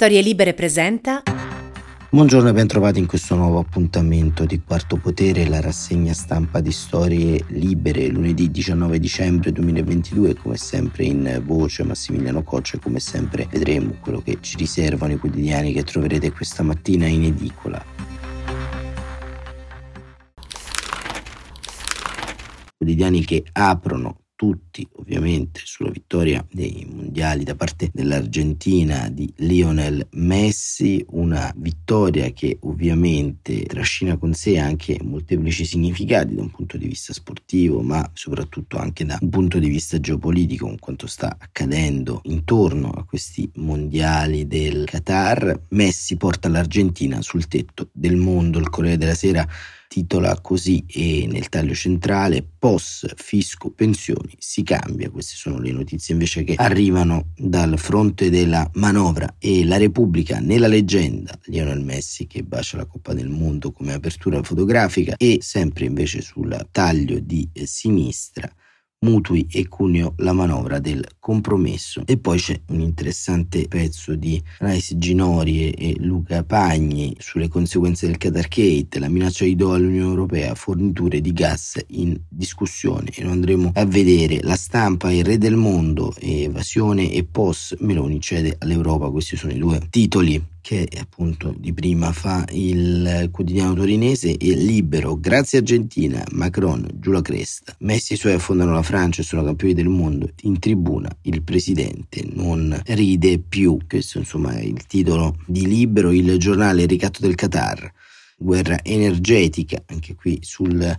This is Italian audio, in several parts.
Storie Libere presenta. Buongiorno e ben trovati in questo nuovo appuntamento di Quarto Potere, la rassegna stampa di Storie Libere, lunedì 19 dicembre 2022, come sempre in voce Massimiliano Coccia, come sempre vedremo quello che ci riservano i quotidiani che troverete questa mattina in edicola. Quotidiani che aprono tutti ovviamente sulla vittoria dei mondiali da parte dell'Argentina di Lionel Messi, una vittoria che ovviamente trascina con sé anche molteplici significati da un punto di vista sportivo, ma soprattutto anche da un punto di vista geopolitico, con quanto sta accadendo intorno a questi mondiali del Qatar. Messi porta l'Argentina sul tetto del mondo, il Corriere della Sera titola così e nel taglio centrale POS, fisco, pensioni, si cambia. Queste sono le notizie invece che arrivano dal fronte della manovra e la Repubblica nella leggenda Lionel Messi che bacia la Coppa del Mondo come apertura fotografica e sempre invece sul taglio di sinistra mutui e cuneo la manovra del compromesso. E poi c'è un interessante pezzo di Analisi Ginori e Luca Pagni sulle conseguenze del Qatargate, la minaccia di Doha all'Unione Europea, forniture di gas in discussione e lo andremo a vedere. La stampa, il re del mondo, evasione e post Meloni cede all'Europa, questi sono i due titoli che appunto di prima fa il quotidiano torinese e libero, grazie Argentina, Macron giù la cresta, Messi e suoi affondano la Francia e sono campioni del mondo, in tribuna il presidente non ride più, questo insomma è il titolo di libero, il giornale ricatto del Qatar, guerra energetica, anche qui sul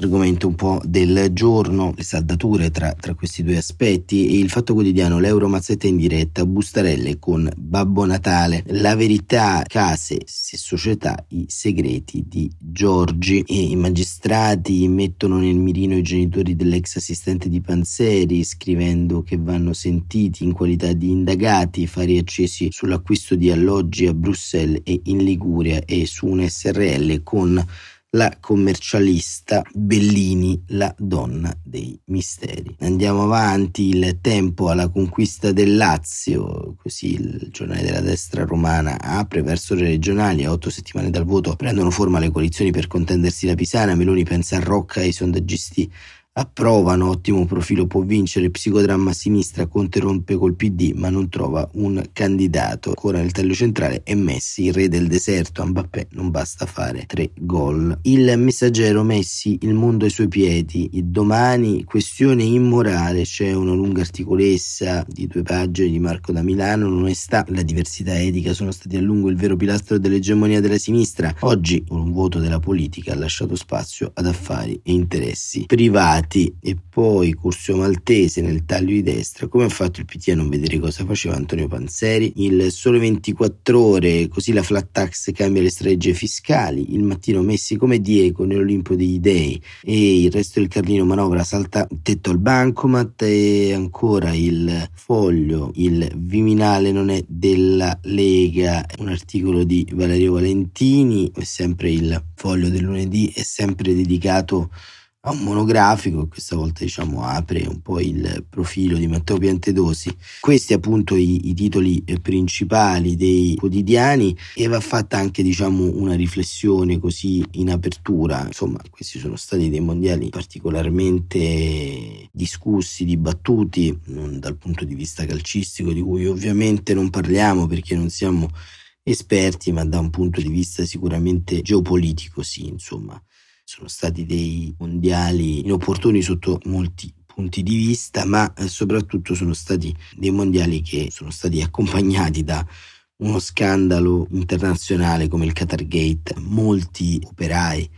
argomento un po' del giorno, le saldature tra, tra, questi due aspetti. E il fatto quotidiano, l'euro mazzetta in diretta, bustarelle con Babbo Natale, la verità, case e società, i segreti di Giorgi. E i magistrati mettono nel mirino i genitori dell'ex assistente di Panzeri scrivendo che vanno sentiti in qualità di indagati, fari accesi sull'acquisto di alloggi a Bruxelles e in Liguria e su un SRL con la commercialista Bellini, la donna dei misteri. Andiamo avanti, il tempo alla conquista del Lazio, così il giornale della destra romana apre verso le regionali, a otto settimane dal voto prendono forma le coalizioni per contendersi la Pisana, Meloni pensa a Rocca e i sondaggisti Approvano, ottimo profilo può vincere, psicodramma a sinistra, Conte rompe col PD ma non trova un candidato. Ancora nel taglio centrale è Messi, re del deserto, a Mbappé non basta fare tre gol. Il messaggero Messi, il mondo ai suoi piedi, il domani questione immorale, c'è una lunga articolessa di due pagine di Marco da Milano, l'onestà, la diversità etica sono stati a lungo il vero pilastro dell'egemonia della sinistra. Oggi con un voto della politica ha lasciato spazio ad affari e interessi privati Stati e poi Curzio Maltese nel taglio di destra, come ha fatto il PT a non vedere cosa faceva Antonio Panzeri? Il sole 24 ore, così la flat tax cambia le strategie fiscali, il mattino messi come Diego nell'Olimpo degli Dei e il resto del Carlino manovra salta tetto al bancomat e ancora il foglio, il Viminale non è della Lega, un articolo di Valerio Valentini, sempre il foglio del lunedì, è sempre dedicato a un monografico, questa volta diciamo apre un po' il profilo di Matteo Piantedosi. Questi appunto i, i titoli eh, principali dei quotidiani e va fatta anche diciamo una riflessione così in apertura. Insomma, questi sono stati dei mondiali particolarmente discussi, dibattuti, non dal punto di vista calcistico di cui ovviamente non parliamo perché non siamo esperti, ma da un punto di vista sicuramente geopolitico sì, insomma sono stati dei mondiali inopportuni sotto molti punti di vista, ma eh, soprattutto sono stati dei mondiali che sono stati accompagnati da uno scandalo internazionale come il Qatar Gate. Molti operai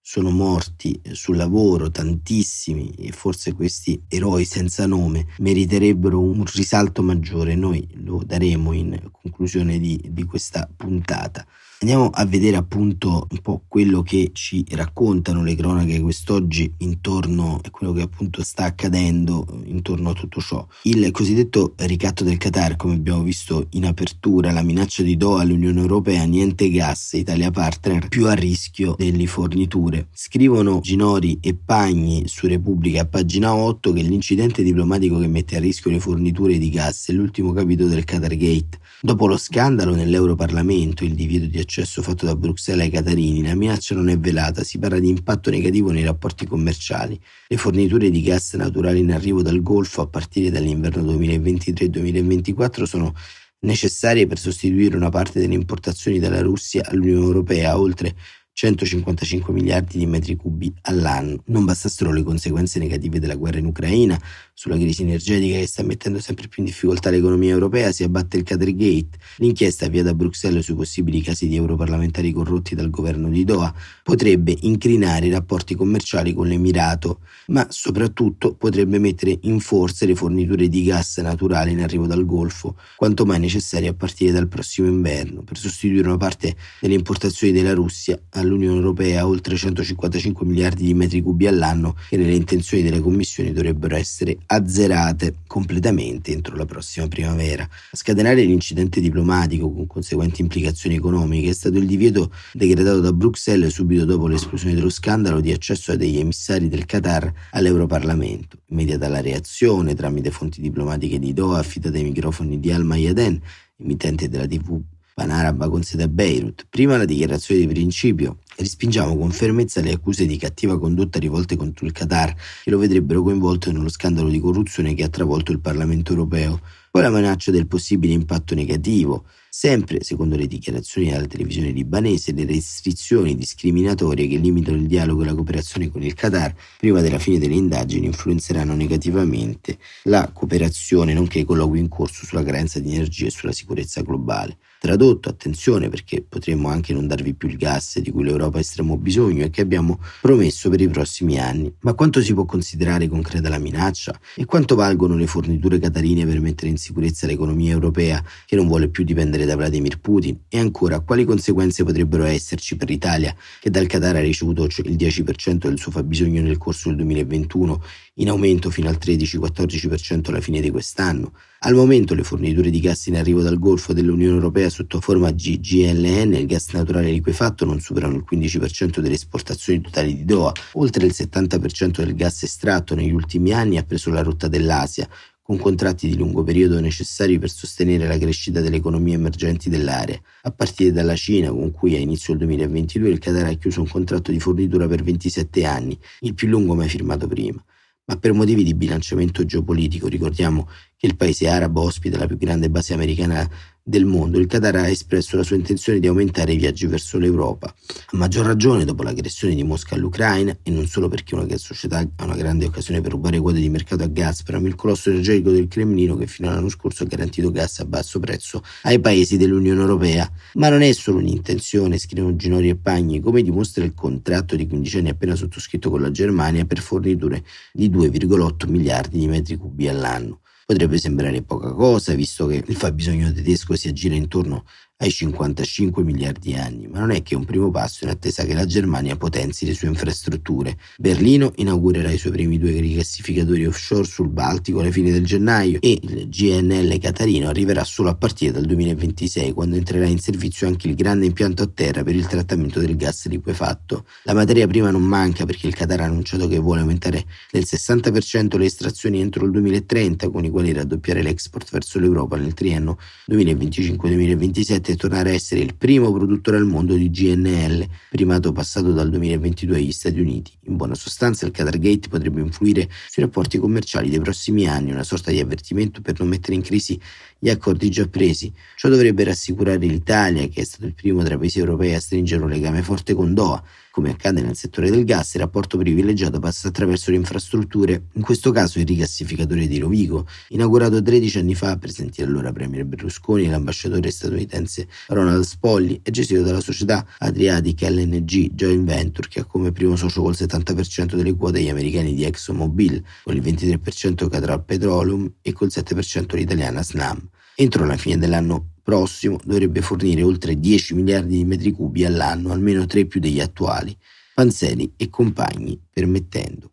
sono morti eh, sul lavoro, tantissimi, e forse questi eroi senza nome meriterebbero un risalto maggiore. Noi lo daremo in conclusione di, di questa puntata. Andiamo a vedere appunto un po' quello che ci raccontano le cronache quest'oggi intorno a quello che appunto sta accadendo intorno a tutto ciò. Il cosiddetto ricatto del Qatar, come abbiamo visto in apertura, la minaccia di Doha all'Unione Europea, niente gas, Italia partner più a rischio delle forniture. Scrivono Ginori e Pagni su Repubblica a pagina 8 che l'incidente diplomatico che mette a rischio le forniture di gas è l'ultimo capitolo del Qatar Gate. Dopo lo scandalo nell'Europarlamento, il divieto di accesso fatto da Bruxelles ai catarini, la minaccia non è velata, si parla di impatto negativo nei rapporti commerciali. Le forniture di gas naturale in arrivo dal Golfo a partire dall'inverno 2023-2024 sono necessarie per sostituire una parte delle importazioni dalla Russia all'Unione Europea, oltre 155 miliardi di metri cubi all'anno. Non bastassero le conseguenze negative della guerra in Ucraina, sulla crisi energetica che sta mettendo sempre più in difficoltà l'economia europea, si abbatte il Qatargate. L'inchiesta avviata a Bruxelles sui possibili casi di europarlamentari corrotti dal governo di Doha potrebbe incrinare i rapporti commerciali con l'Emirato, ma soprattutto potrebbe mettere in forza le forniture di gas naturale in arrivo dal Golfo, quanto mai necessarie a partire dal prossimo inverno, per sostituire una parte delle importazioni della Russia all'Unione Europea, oltre 155 miliardi di metri cubi all'anno, che nelle intenzioni delle commissioni dovrebbero essere azzerate completamente entro la prossima primavera. A scatenare l'incidente diplomatico con conseguenti implicazioni economiche è stato il divieto decretato da Bruxelles subito dopo l'esplosione dello scandalo di accesso degli emissari del Qatar all'Europarlamento. Immediata la reazione tramite fonti diplomatiche di Doha affidate ai microfoni di Al Mayadeen, emittente della TV panaraba con sede a Beirut. Prima la dichiarazione di principio Respingiamo con fermezza le accuse di cattiva condotta rivolte contro il Qatar, che lo vedrebbero coinvolto nello scandalo di corruzione che ha travolto il Parlamento europeo. Poi la minaccia del possibile impatto negativo. Sempre, secondo le dichiarazioni della televisione libanese, le restrizioni discriminatorie che limitano il dialogo e la cooperazione con il Qatar prima della fine delle indagini influenzeranno negativamente la cooperazione nonché i colloqui in corso sulla carenza di energia e sulla sicurezza globale. Tradotto, attenzione perché potremmo anche non darvi più il gas di cui l'Europa ha estremo bisogno e che abbiamo promesso per i prossimi anni. Ma quanto si può considerare concreta la minaccia? E quanto valgono le forniture catarine per mettere in sicurezza l'economia europea che non vuole più dipendere da Vladimir Putin? E ancora, quali conseguenze potrebbero esserci per l'Italia che dal Qatar ha ricevuto il 10% del suo fabbisogno nel corso del 2021, in aumento fino al 13-14% alla fine di quest'anno? Al momento le forniture di gas in arrivo dal Golfo dell'Unione Europea sotto forma GGLN, il gas naturale liquefatto, non superano il 15% delle esportazioni totali di Doha. Oltre il 70% del gas estratto negli ultimi anni ha preso la rotta dell'Asia, con contratti di lungo periodo necessari per sostenere la crescita delle economie emergenti dell'area, a partire dalla Cina, con cui a inizio del 2022 il Qatar ha chiuso un contratto di fornitura per 27 anni, il più lungo mai firmato prima ma per motivi di bilanciamento geopolitico. Ricordiamo che il paese arabo ospita la più grande base americana del mondo, il Qatar ha espresso la sua intenzione di aumentare i viaggi verso l'Europa, a maggior ragione dopo l'aggressione di Mosca all'Ucraina e non solo perché una società ha una grande occasione per rubare quote di mercato a Gazprom, il colosso energetico del Cremlino che fino all'anno scorso ha garantito gas a basso prezzo ai paesi dell'Unione Europea. Ma non è solo un'intenzione, scrivono Ginori e Pagni, come dimostra il contratto di 15 anni appena sottoscritto con la Germania per forniture di 2,8 miliardi di metri cubi all'anno. Potrebbe sembrare poca cosa, visto che il fabbisogno tedesco si aggira intorno ai 55 miliardi di anni, ma non è che un primo passo in attesa che la Germania potenzi le sue infrastrutture. Berlino inaugurerà i suoi primi due rigassificatori offshore sul Baltico alla fine del gennaio e il GNL Catarino arriverà solo a partire dal 2026, quando entrerà in servizio anche il grande impianto a terra per il trattamento del gas liquefatto. La materia prima non manca perché il Qatar ha annunciato che vuole aumentare del 60% le estrazioni entro il 2030, con i quali raddoppiare l'export verso l'Europa nel triennio 2025-2027 permette tornare a essere il primo produttore al mondo di GNL, primato passato dal 2022 agli Stati Uniti. In buona sostanza il Qatargate potrebbe influire sui rapporti commerciali dei prossimi anni, una sorta di avvertimento per non mettere in crisi gli accordi già presi. Ciò dovrebbe rassicurare l'Italia, che è stato il primo tra i paesi europei a stringere un legame forte con Doha, come accade nel settore del gas, il rapporto privilegiato passa attraverso le infrastrutture, in questo caso il rigassificatore di Rovigo, inaugurato 13 anni fa, presenti allora Premier Berlusconi e l'ambasciatore statunitense Ronald Spolli, e gestito dalla società Adriatic LNG Joint Venture, che ha come primo socio col 70% delle quote gli americani di ExxonMobil, con il 23% Qatar Petroleum e col 7% l'italiana Snam. Entro la fine dell'anno prossimo dovrebbe fornire oltre 10 miliardi di metri cubi all'anno, almeno tre più degli attuali, Panzeri e compagni permettendo.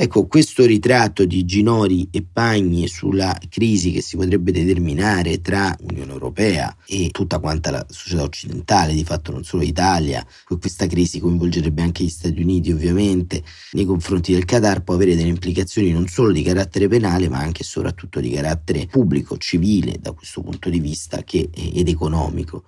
Ecco, questo ritratto di Ginori e Pagni sulla crisi che si potrebbe determinare tra Unione Europea e tutta quanta la società occidentale, di fatto non solo Italia, questa crisi coinvolgerebbe anche gli Stati Uniti ovviamente, nei confronti del Qatar può avere delle implicazioni non solo di carattere penale ma anche e soprattutto di carattere pubblico, civile da questo punto di vista che, ed economico.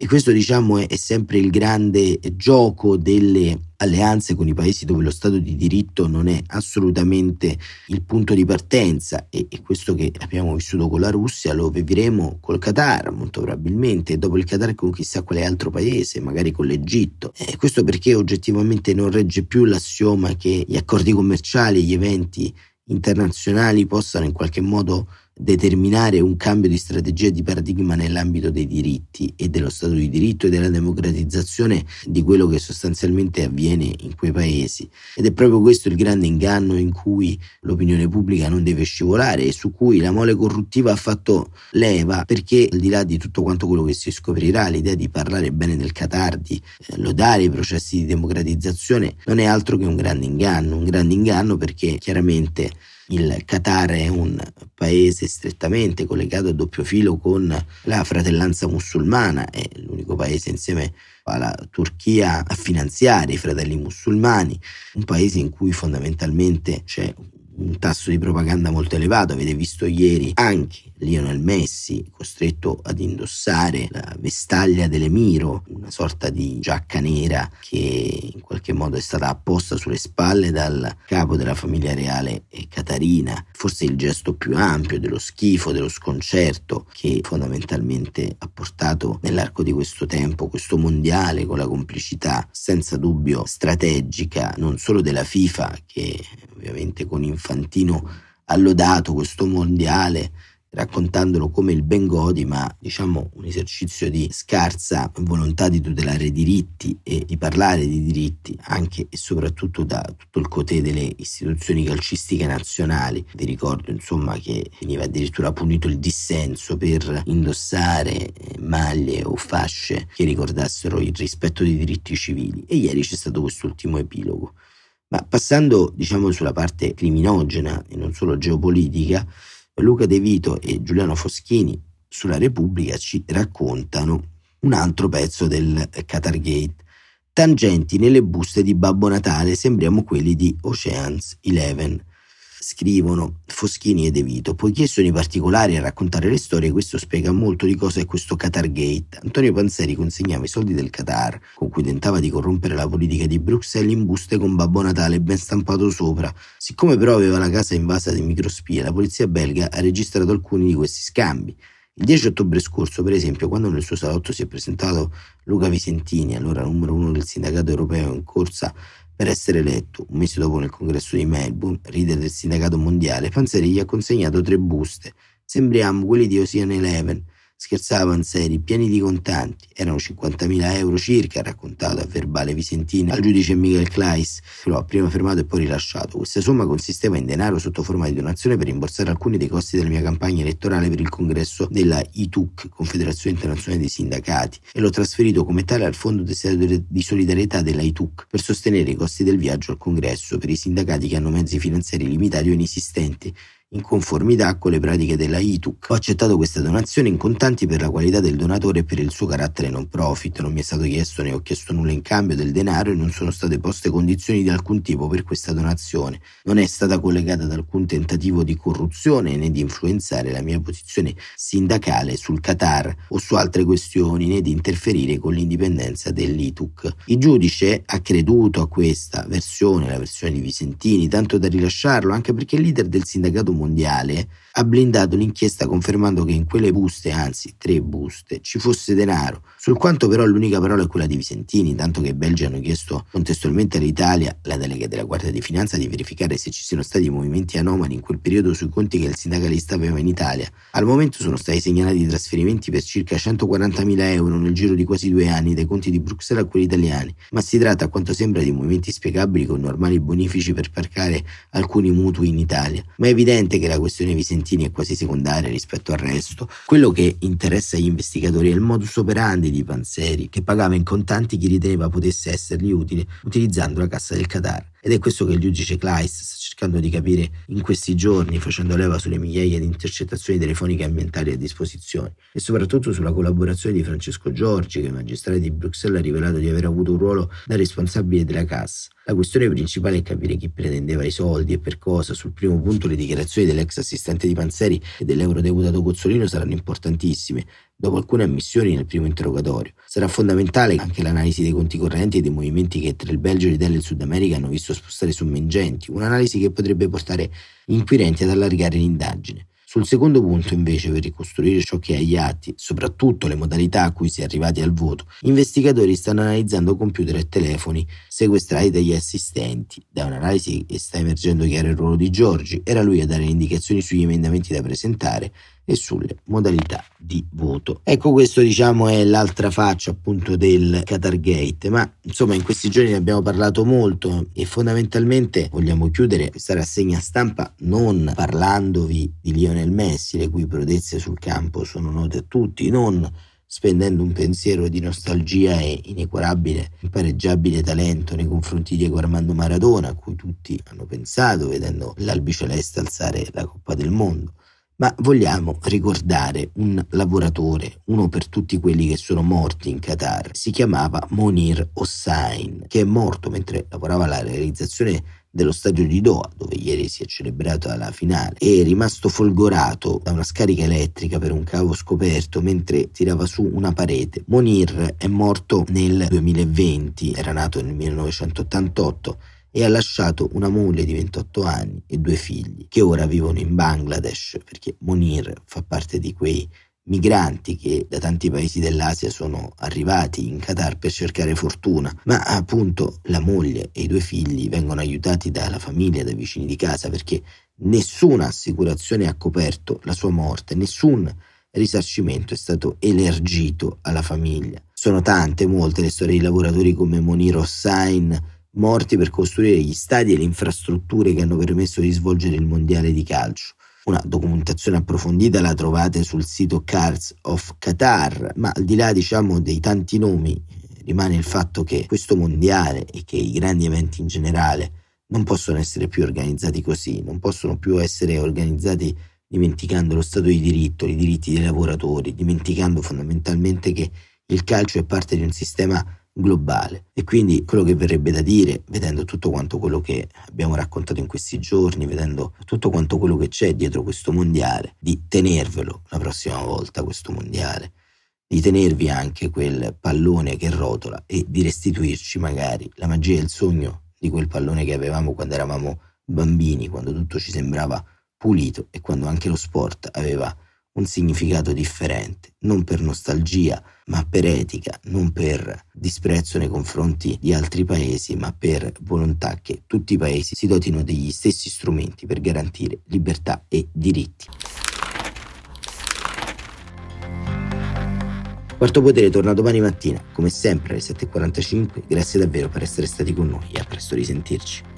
E questo diciamo è, sempre il grande gioco delle alleanze con i paesi dove lo Stato di diritto non è assolutamente il punto di partenza e, e, questo che abbiamo vissuto con la Russia lo vivremo col Qatar molto probabilmente e dopo il Qatar con chissà quale altro paese, magari con l'Egitto. E questo perché oggettivamente non regge più l'assioma che gli accordi commerciali gli eventi internazionali possano in qualche modo determinare un cambio di strategia di paradigma nell'ambito dei diritti e dello Stato di diritto e della democratizzazione di quello che sostanzialmente avviene in quei paesi. Ed è proprio questo il grande inganno in cui l'opinione pubblica non deve scivolare e su cui la mole corruttiva ha fatto leva perché al di là di tutto quanto quello che si scoprirà, l'idea di parlare bene del Qatar, di eh, lodare i processi di democratizzazione non è altro che un grande inganno, un grande inganno perché chiaramente il Qatar è un paese strettamente collegato a doppio filo con la fratellanza musulmana, è l'unico paese insieme alla Turchia a finanziare i fratelli musulmani, un paese in cui fondamentalmente c'è un tasso di propaganda molto elevato. Avete visto ieri anche Lionel Messi costretto ad indossare la vestaglia dell'Emiro, una sorta di giacca nera che in qualche modo è stata apposta sulle spalle dal capo della famiglia reale Catarina. Forse il gesto più ampio dello schifo, dello sconcerto che fondamentalmente ha portato nell'arco di questo tempo questo mondiale con la complicità senza dubbio strategica non solo della FIFA che ovviamente con Infantino ha lodato questo mondiale raccontandolo come il ben godi, ma diciamo un esercizio di scarsa volontà di tutelare i diritti e di parlare di diritti anche e soprattutto da tutto il cotè delle istituzioni calcistiche nazionali. Vi ricordo insomma che veniva addirittura punito il dissenso per indossare eh, maglie o fasce che ricordassero il rispetto dei diritti civili e ieri c'è stato quest'ultimo epilogo. Ma passando diciamo sulla parte criminogena e non solo geopolitica, Luca De Vito e Giuliano Foschini sulla Repubblica ci raccontano un altro pezzo del Qatar Gate. Tangenti nelle buste di Babbo Natale sembriamo quelli di Oceans Eleven scrivono Foschini e De Vito. Poiché sono i particolari a raccontare le storie, questo spiega molto di cosa è questo Qatar Gate. Antonio Panzeri consegnava i soldi del Qatar, con cui tentava di corrompere la politica di Bruxelles, in buste con Babbo Natale ben stampato sopra. Siccome però aveva la casa invasa di microspie, la polizia belga ha registrato alcuni di questi scambi. Il 10 ottobre scorso, per esempio, quando nel suo salotto si è presentato Luca Visentini, allora numero uno del sindacato europeo in corsa per essere eletto, un mese dopo nel congresso di Melbourne, leader del sindacato mondiale, Panzeri gli ha consegnato tre buste. Sembriamo quelli di Ocean Eleven, Scherzava Panzeri, pieni di contanti. Erano 50.000 euro circa, raccontato a verbale Visentini al giudice Michael Kleiss, che lo ha prima fermato e poi rilasciato. Questa somma consisteva in denaro sotto forma di donazione per rimborsare alcuni dei costi della mia campagna elettorale per il congresso della ITUC, Confederazione Internazionale dei Sindacati, e l'ho trasferito come tale al Fondo di solidarietà della ITUC per sostenere i costi del viaggio al congresso per i sindacati che hanno mezzi finanziari limitati o inesistenti in conformità con le pratiche della ITUC. Ho accettato questa donazione in contanti per la qualità del donatore e per il suo carattere non profit. Non mi è stato chiesto né ho chiesto nulla in cambio del denaro e non sono state poste condizioni di alcun tipo per questa donazione. Non è stata collegata ad alcun tentativo di corruzione né di influenzare la mia posizione sindacale sul Qatar o su altre questioni né di interferire con l'indipendenza dell'ITUC. Il giudice ha creduto a questa versione, la versione di Visentini, tanto da rilasciarlo anche perché il leader del sindacato mondiale ha blindato l'inchiesta confermando che in quelle buste, anzi tre buste, ci fosse denaro, sul quanto però l'unica parola è quella di Visentini, tanto che i belgi hanno chiesto contestualmente all'Italia, la delega della Guardia di Finanza, di verificare se ci siano stati movimenti anomali in quel periodo sui conti che il sindacalista aveva in Italia. Al momento sono stati segnalati trasferimenti per circa 140.000 euro nel giro di quasi due anni dai conti di Bruxelles a quelli italiani, ma si tratta a quanto sembra di movimenti spiegabili con normali bonifici per parcare alcuni mutui in Italia. Ma è evidente che la questione Visentini argentini è quasi secondaria rispetto al resto. Quello che interessa agli investigatori è il modus operandi di Panzeri, che pagava in contanti chi riteneva potesse essergli utile utilizzando la cassa del Qatar. Ed è questo che il giudice Kleist sta cercando di capire in questi giorni, facendo leva sulle migliaia di intercettazioni telefoniche ambientali a disposizione e soprattutto sulla collaborazione di Francesco Giorgi, che il magistrato di Bruxelles ha rivelato di aver avuto un ruolo da responsabile della cassa. La questione principale è capire chi pretendeva i soldi e per cosa. Sul primo punto le dichiarazioni dell'ex assistente di Panzeri e dell'eurodeputato Cozzolino saranno importantissime, dopo alcune ammissioni nel primo interrogatorio. Sarà fondamentale anche l'analisi dei conti correnti e dei movimenti che tra il Belgio, l'Italia e il Sud America hanno visto spostare somme ingenti, un'analisi che potrebbe portare gli inquirenti ad allargare l'indagine. Sul secondo punto, invece, per ricostruire ciò che è agli atti, soprattutto le modalità a cui si è arrivati al voto, gli investigatori stanno analizzando computer e telefoni sequestrati dagli assistenti. Da un'analisi che sta emergendo chiaro il ruolo di Giorgi, era lui a dare le indicazioni sugli emendamenti da presentare e sulle modalità di voto. Ecco, questo diciamo è l'altra faccia appunto del Qatar Gate, ma insomma in questi giorni ne abbiamo parlato molto e fondamentalmente vogliamo chiudere questa rassegna stampa non parlandovi di Lionel Messi, le cui prodezze sul campo sono note a tutti, non spendendo un pensiero di nostalgia e inequarabile, impareggiabile talento nei confronti di Diego Armando Maradona, a cui tutti hanno pensato vedendo l'albiceleste alzare la Coppa del Mondo ma vogliamo ricordare un lavoratore, uno per tutti quelli che sono morti in Qatar. Si chiamava Monir Hossain, che è morto mentre lavorava alla realizzazione dello stadio di Doha, dove ieri si è celebrata la finale, è rimasto folgorato da una scarica elettrica per un cavo scoperto mentre tirava su una parete. Monir è morto nel 2020, era nato nel 1988 e ha lasciato una moglie di 28 anni e due figli che ora vivono in Bangladesh perché Monir fa parte di quei migranti che da tanti paesi dell'Asia sono arrivati in Qatar per cercare fortuna, ma appunto la moglie e i due figli vengono aiutati dalla famiglia, dai vicini di casa perché nessuna assicurazione ha coperto la sua morte, nessun risarcimento è stato elargito alla famiglia. Sono tante, molte le storie di lavoratori come Monir Hossain, morti per costruire gli stadi e le infrastrutture che hanno permesso di svolgere il mondiale di calcio. Una documentazione approfondita la trovate sul sito Cards of Qatar, ma al di là diciamo dei tanti nomi rimane il fatto che questo mondiale e che i grandi eventi in generale non possono essere più organizzati così, non possono più essere organizzati dimenticando lo Stato di diritto, i diritti dei lavoratori, dimenticando fondamentalmente che il calcio è parte di un sistema globale. E quindi quello che verrebbe da dire, vedendo tutto quanto quello che abbiamo raccontato in questi giorni, vedendo tutto quanto quello che c'è dietro questo mondiale, di tenervelo la prossima volta questo mondiale, di tenervi anche quel pallone che rotola e di restituirci magari la magia e il sogno di quel pallone che avevamo quando eravamo bambini, quando tutto ci sembrava pulito e quando anche lo sport aveva un significato differente, non per nostalgia, ma per etica, non per disprezzo nei confronti di altri paesi, ma per volontà che tutti i paesi si dotino degli stessi strumenti per garantire libertà e diritti. Quarto Potere torna domani mattina, come sempre alle 7.45. Grazie davvero per essere stati con noi e a presto risentirci.